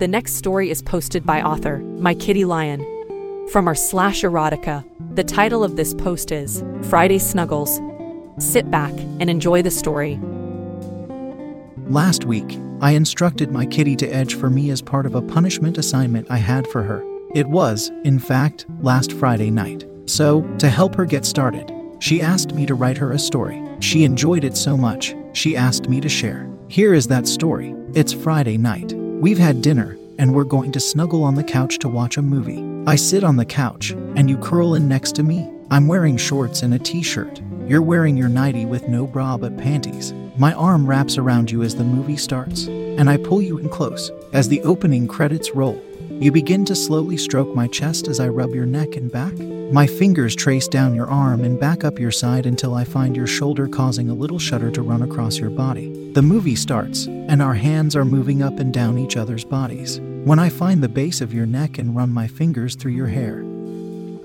The next story is posted by author My Kitty Lion from our slash erotica. The title of this post is Friday Snuggles. Sit back and enjoy the story. Last week, I instructed my kitty to edge for me as part of a punishment assignment I had for her. It was, in fact, last Friday night. So, to help her get started, she asked me to write her a story. She enjoyed it so much, she asked me to share. Here is that story. It's Friday night. We've had dinner, and we're going to snuggle on the couch to watch a movie. I sit on the couch, and you curl in next to me. I'm wearing shorts and a t shirt. You're wearing your nightie with no bra but panties. My arm wraps around you as the movie starts, and I pull you in close. As the opening credits roll, you begin to slowly stroke my chest as I rub your neck and back. My fingers trace down your arm and back up your side until I find your shoulder, causing a little shudder to run across your body. The movie starts, and our hands are moving up and down each other's bodies. When I find the base of your neck and run my fingers through your hair,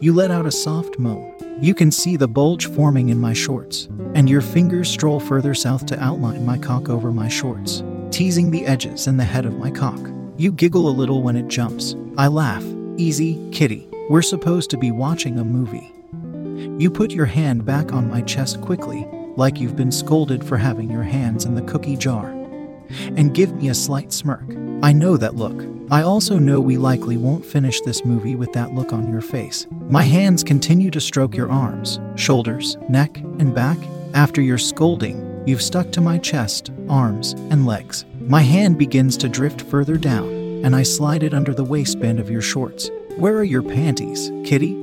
you let out a soft moan. You can see the bulge forming in my shorts, and your fingers stroll further south to outline my cock over my shorts, teasing the edges and the head of my cock. You giggle a little when it jumps. I laugh. Easy, kitty. We're supposed to be watching a movie. You put your hand back on my chest quickly, like you've been scolded for having your hands in the cookie jar, and give me a slight smirk. I know that look. I also know we likely won't finish this movie with that look on your face. My hands continue to stroke your arms, shoulders, neck, and back. After your scolding, you've stuck to my chest, arms, and legs. My hand begins to drift further down, and I slide it under the waistband of your shorts. Where are your panties, kitty?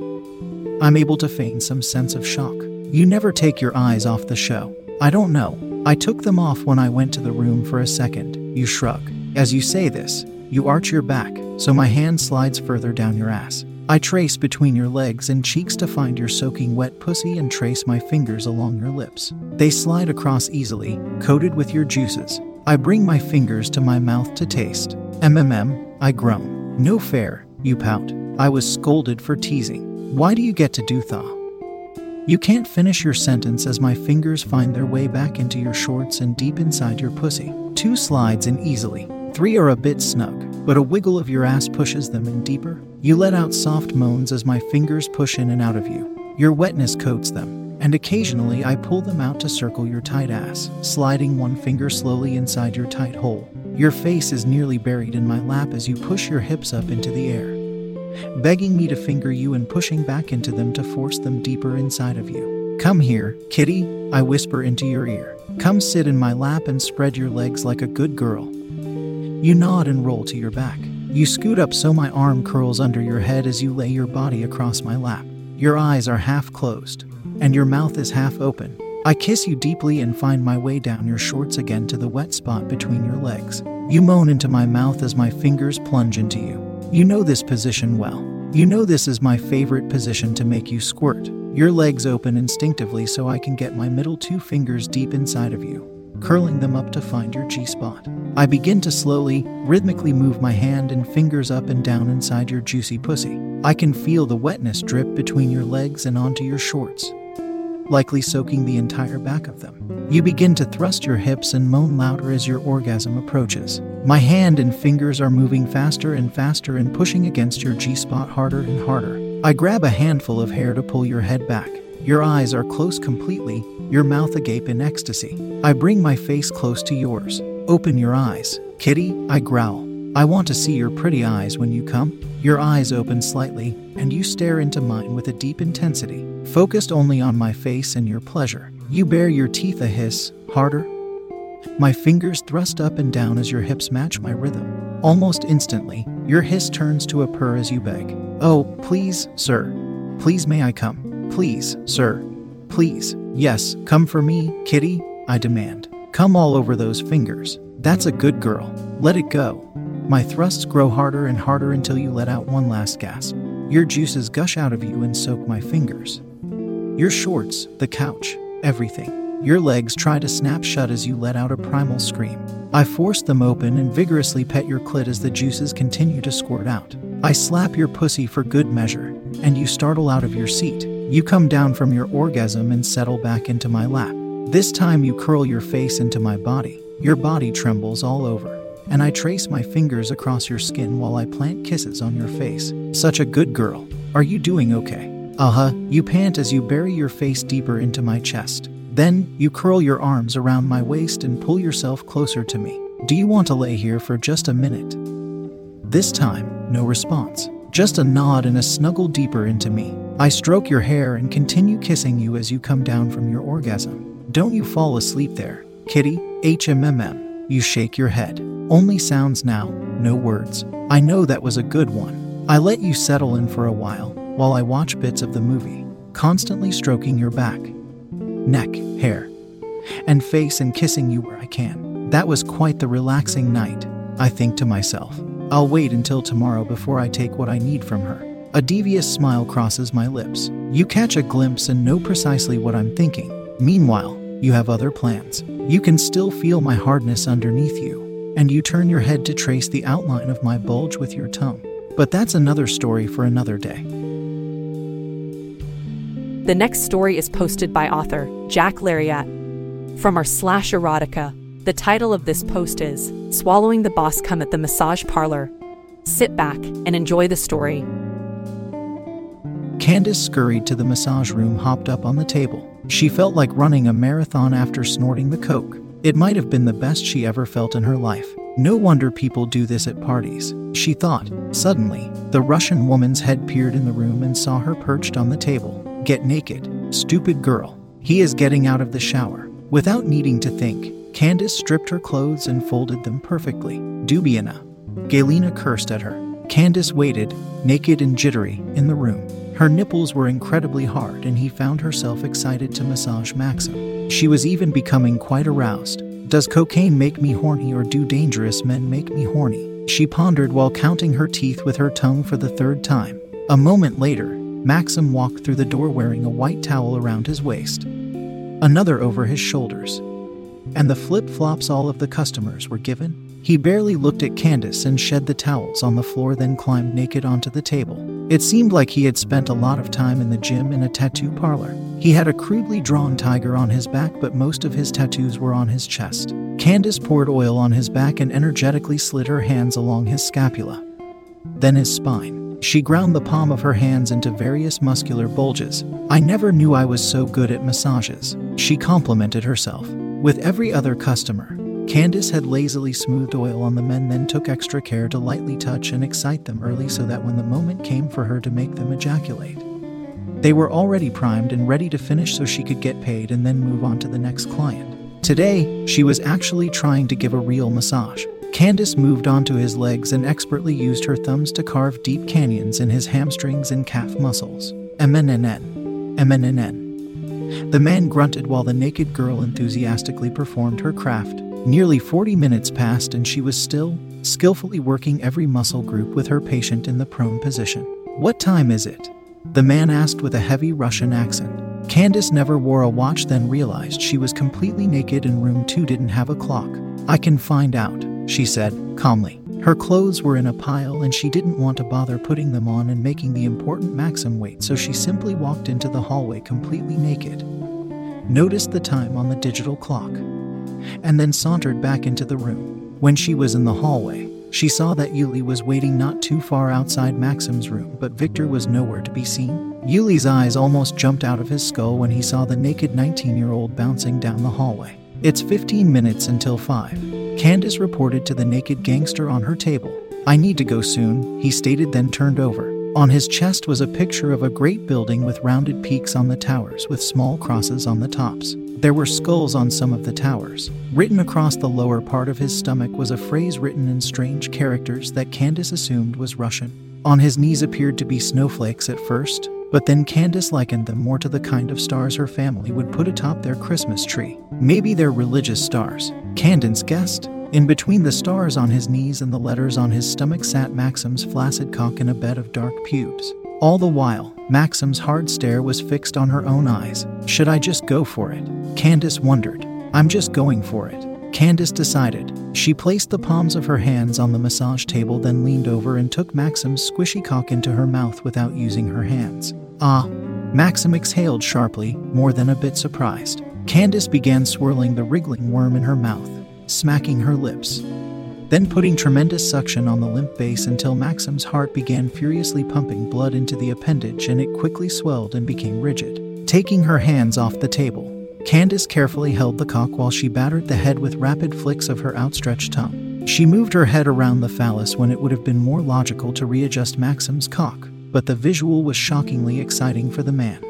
I'm able to feign some sense of shock. You never take your eyes off the show. I don't know. I took them off when I went to the room for a second. You shrug. As you say this, you arch your back, so my hand slides further down your ass. I trace between your legs and cheeks to find your soaking wet pussy and trace my fingers along your lips. They slide across easily, coated with your juices. I bring my fingers to my mouth to taste. MMM, I groan. No fair, you pout. I was scolded for teasing. Why do you get to do thaw? You can't finish your sentence as my fingers find their way back into your shorts and deep inside your pussy. Two slides in easily. Three are a bit snug, but a wiggle of your ass pushes them in deeper. You let out soft moans as my fingers push in and out of you. Your wetness coats them, and occasionally I pull them out to circle your tight ass, sliding one finger slowly inside your tight hole. Your face is nearly buried in my lap as you push your hips up into the air begging me to finger you and pushing back into them to force them deeper inside of you. Come here, kitty, I whisper into your ear. Come sit in my lap and spread your legs like a good girl. You nod and roll to your back. You scoot up so my arm curls under your head as you lay your body across my lap. Your eyes are half closed, and your mouth is half open. I kiss you deeply and find my way down your shorts again to the wet spot between your legs. You moan into my mouth as my fingers plunge into you. You know this position well. You know this is my favorite position to make you squirt. Your legs open instinctively so I can get my middle two fingers deep inside of you, curling them up to find your G spot. I begin to slowly, rhythmically move my hand and fingers up and down inside your juicy pussy. I can feel the wetness drip between your legs and onto your shorts, likely soaking the entire back of them. You begin to thrust your hips and moan louder as your orgasm approaches. My hand and fingers are moving faster and faster and pushing against your G spot harder and harder. I grab a handful of hair to pull your head back. Your eyes are closed completely, your mouth agape in ecstasy. I bring my face close to yours. Open your eyes. Kitty, I growl. I want to see your pretty eyes when you come. Your eyes open slightly, and you stare into mine with a deep intensity, focused only on my face and your pleasure. You bare your teeth a hiss, harder. My fingers thrust up and down as your hips match my rhythm. Almost instantly, your hiss turns to a purr as you beg. Oh, please, sir. Please, may I come? Please, sir. Please. Yes, come for me, kitty, I demand. Come all over those fingers. That's a good girl. Let it go. My thrusts grow harder and harder until you let out one last gasp. Your juices gush out of you and soak my fingers. Your shorts, the couch, everything. Your legs try to snap shut as you let out a primal scream. I force them open and vigorously pet your clit as the juices continue to squirt out. I slap your pussy for good measure, and you startle out of your seat. You come down from your orgasm and settle back into my lap. This time you curl your face into my body. Your body trembles all over, and I trace my fingers across your skin while I plant kisses on your face. Such a good girl. Are you doing okay? Uh huh. You pant as you bury your face deeper into my chest. Then, you curl your arms around my waist and pull yourself closer to me. Do you want to lay here for just a minute? This time, no response. Just a nod and a snuggle deeper into me. I stroke your hair and continue kissing you as you come down from your orgasm. Don't you fall asleep there, kitty? HMMM. You shake your head. Only sounds now, no words. I know that was a good one. I let you settle in for a while while I watch bits of the movie, constantly stroking your back neck, hair, and face and kissing you where I can. That was quite the relaxing night, I think to myself. I'll wait until tomorrow before I take what I need from her. A devious smile crosses my lips. You catch a glimpse and know precisely what I'm thinking. Meanwhile, you have other plans. You can still feel my hardness underneath you, and you turn your head to trace the outline of my bulge with your tongue. But that's another story for another day. The next story is posted by author Jack Lariat from our slash erotica. The title of this post is Swallowing the Boss Come at the Massage Parlor. Sit back and enjoy the story. Candace scurried to the massage room, hopped up on the table. She felt like running a marathon after snorting the coke. It might have been the best she ever felt in her life. No wonder people do this at parties, she thought. Suddenly, the Russian woman's head peered in the room and saw her perched on the table. Get naked, stupid girl. He is getting out of the shower. Without needing to think, Candace stripped her clothes and folded them perfectly. Dubiana. Galina cursed at her. Candace waited, naked and jittery, in the room. Her nipples were incredibly hard, and he found herself excited to massage Maxim. She was even becoming quite aroused. Does cocaine make me horny, or do dangerous men make me horny? She pondered while counting her teeth with her tongue for the third time. A moment later, Maxim walked through the door wearing a white towel around his waist, another over his shoulders, and the flip flops all of the customers were given. He barely looked at Candace and shed the towels on the floor, then climbed naked onto the table. It seemed like he had spent a lot of time in the gym in a tattoo parlor. He had a crudely drawn tiger on his back, but most of his tattoos were on his chest. Candace poured oil on his back and energetically slid her hands along his scapula, then his spine. She ground the palm of her hands into various muscular bulges. I never knew I was so good at massages. She complimented herself. With every other customer, Candace had lazily smoothed oil on the men, then took extra care to lightly touch and excite them early so that when the moment came for her to make them ejaculate, they were already primed and ready to finish so she could get paid and then move on to the next client. Today, she was actually trying to give a real massage. Candace moved onto his legs and expertly used her thumbs to carve deep canyons in his hamstrings and calf muscles. MNNN. MNNN. The man grunted while the naked girl enthusiastically performed her craft. Nearly 40 minutes passed and she was still, skillfully working every muscle group with her patient in the prone position. What time is it? The man asked with a heavy Russian accent. Candace never wore a watch, then realized she was completely naked and room 2 didn't have a clock. I can find out she said, calmly. Her clothes were in a pile and she didn't want to bother putting them on and making the important Maxim wait, so she simply walked into the hallway completely naked, noticed the time on the digital clock, and then sauntered back into the room. When she was in the hallway, she saw that Yuli was waiting not too far outside Maxim's room, but Victor was nowhere to be seen. Yuli's eyes almost jumped out of his skull when he saw the naked 19 year old bouncing down the hallway. It's 15 minutes until 5. Candace reported to the naked gangster on her table. I need to go soon, he stated, then turned over. On his chest was a picture of a great building with rounded peaks on the towers with small crosses on the tops. There were skulls on some of the towers. Written across the lower part of his stomach was a phrase written in strange characters that Candace assumed was Russian. On his knees appeared to be snowflakes at first, but then Candace likened them more to the kind of stars her family would put atop their Christmas tree. Maybe they're religious stars. Candace guessed. In between the stars on his knees and the letters on his stomach sat Maxim's flaccid cock in a bed of dark pubes. All the while, Maxim's hard stare was fixed on her own eyes. Should I just go for it? Candace wondered. I'm just going for it. Candace decided. She placed the palms of her hands on the massage table, then leaned over and took Maxim's squishy cock into her mouth without using her hands. Ah! Maxim exhaled sharply, more than a bit surprised. Candace began swirling the wriggling worm in her mouth smacking her lips, then putting tremendous suction on the limp base until Maxim's heart began furiously pumping blood into the appendage and it quickly swelled and became rigid. Taking her hands off the table, Candace carefully held the cock while she battered the head with rapid flicks of her outstretched tongue. She moved her head around the phallus when it would have been more logical to readjust Maxim's cock, but the visual was shockingly exciting for the man.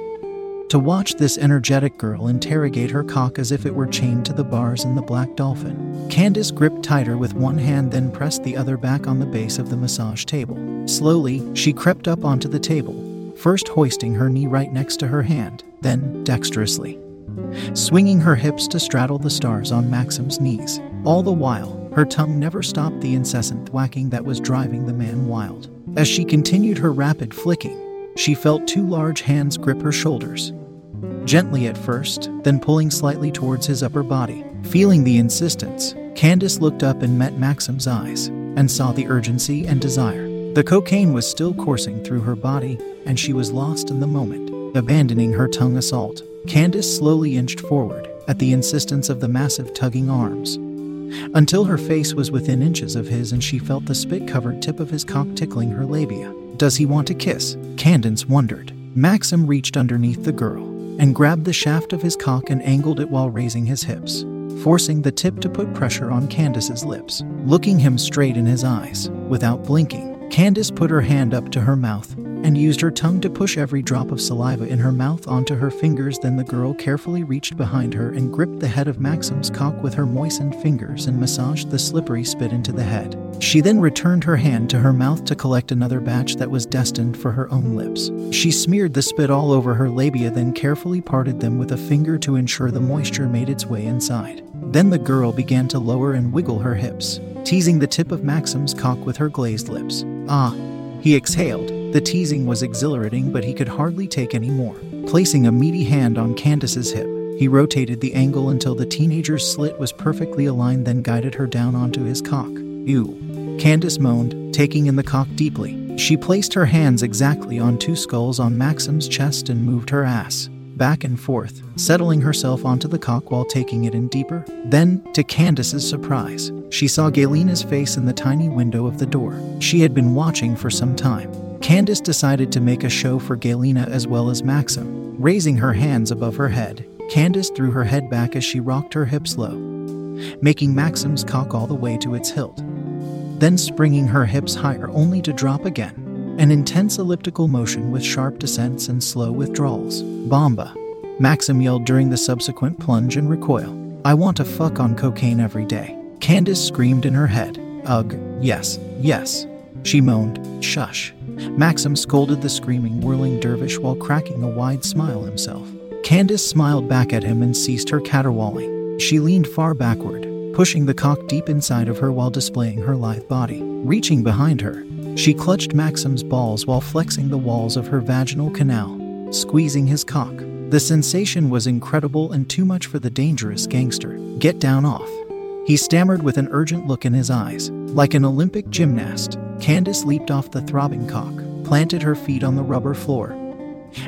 To watch this energetic girl interrogate her cock as if it were chained to the bars in the Black Dolphin. Candace gripped tighter with one hand, then pressed the other back on the base of the massage table. Slowly, she crept up onto the table, first hoisting her knee right next to her hand, then dexterously swinging her hips to straddle the stars on Maxim's knees. All the while, her tongue never stopped the incessant thwacking that was driving the man wild. As she continued her rapid flicking, she felt two large hands grip her shoulders, gently at first, then pulling slightly towards his upper body. Feeling the insistence, Candace looked up and met Maxim's eyes and saw the urgency and desire. The cocaine was still coursing through her body, and she was lost in the moment. Abandoning her tongue assault, Candace slowly inched forward at the insistence of the massive tugging arms until her face was within inches of his and she felt the spit covered tip of his cock tickling her labia. Does he want to kiss? Candace wondered. Maxim reached underneath the girl and grabbed the shaft of his cock and angled it while raising his hips, forcing the tip to put pressure on Candace's lips. Looking him straight in his eyes, without blinking, Candace put her hand up to her mouth and used her tongue to push every drop of saliva in her mouth onto her fingers. Then the girl carefully reached behind her and gripped the head of Maxim's cock with her moistened fingers and massaged the slippery spit into the head. She then returned her hand to her mouth to collect another batch that was destined for her own lips. She smeared the spit all over her labia, then carefully parted them with a finger to ensure the moisture made its way inside. Then the girl began to lower and wiggle her hips, teasing the tip of Maxim's cock with her glazed lips. Ah, he exhaled. The teasing was exhilarating, but he could hardly take any more. Placing a meaty hand on Candace's hip, he rotated the angle until the teenager's slit was perfectly aligned, then guided her down onto his cock. Ew. Candace moaned, taking in the cock deeply. She placed her hands exactly on two skulls on Maxim's chest and moved her ass back and forth, settling herself onto the cock while taking it in deeper. Then, to Candace's surprise, she saw Galina's face in the tiny window of the door. She had been watching for some time. Candace decided to make a show for Galina as well as Maxim. Raising her hands above her head, Candace threw her head back as she rocked her hips low, making Maxim's cock all the way to its hilt. Then springing her hips higher only to drop again. An intense elliptical motion with sharp descents and slow withdrawals. Bomba. Maxim yelled during the subsequent plunge and recoil. I want to fuck on cocaine every day. Candace screamed in her head. Ugh, yes, yes. She moaned, Shush. Maxim scolded the screaming, whirling dervish while cracking a wide smile himself. Candace smiled back at him and ceased her caterwauling. She leaned far backward, pushing the cock deep inside of her while displaying her lithe body. Reaching behind her, she clutched Maxim's balls while flexing the walls of her vaginal canal, squeezing his cock. The sensation was incredible and too much for the dangerous gangster. Get down off. He stammered with an urgent look in his eyes. Like an Olympic gymnast, Candace leaped off the throbbing cock, planted her feet on the rubber floor,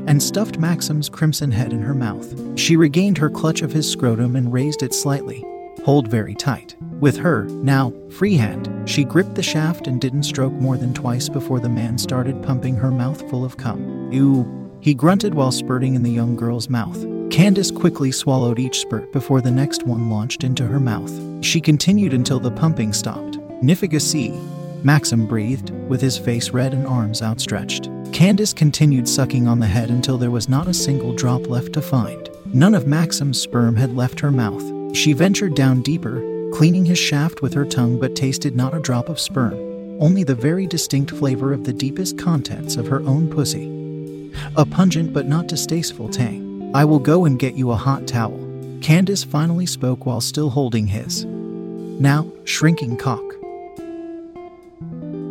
and stuffed Maxim's crimson head in her mouth. She regained her clutch of his scrotum and raised it slightly. Hold very tight. With her, now, free hand, she gripped the shaft and didn't stroke more than twice before the man started pumping her mouth full of cum. Ew, he grunted while spurting in the young girl's mouth. Candace quickly swallowed each spurt before the next one launched into her mouth. She continued until the pumping stopped. Nifigasi, Maxim breathed, with his face red and arms outstretched. Candace continued sucking on the head until there was not a single drop left to find. None of Maxim's sperm had left her mouth. She ventured down deeper, cleaning his shaft with her tongue, but tasted not a drop of sperm, only the very distinct flavor of the deepest contents of her own pussy. A pungent but not distasteful tang. I will go and get you a hot towel. Candace finally spoke while still holding his now shrinking cock.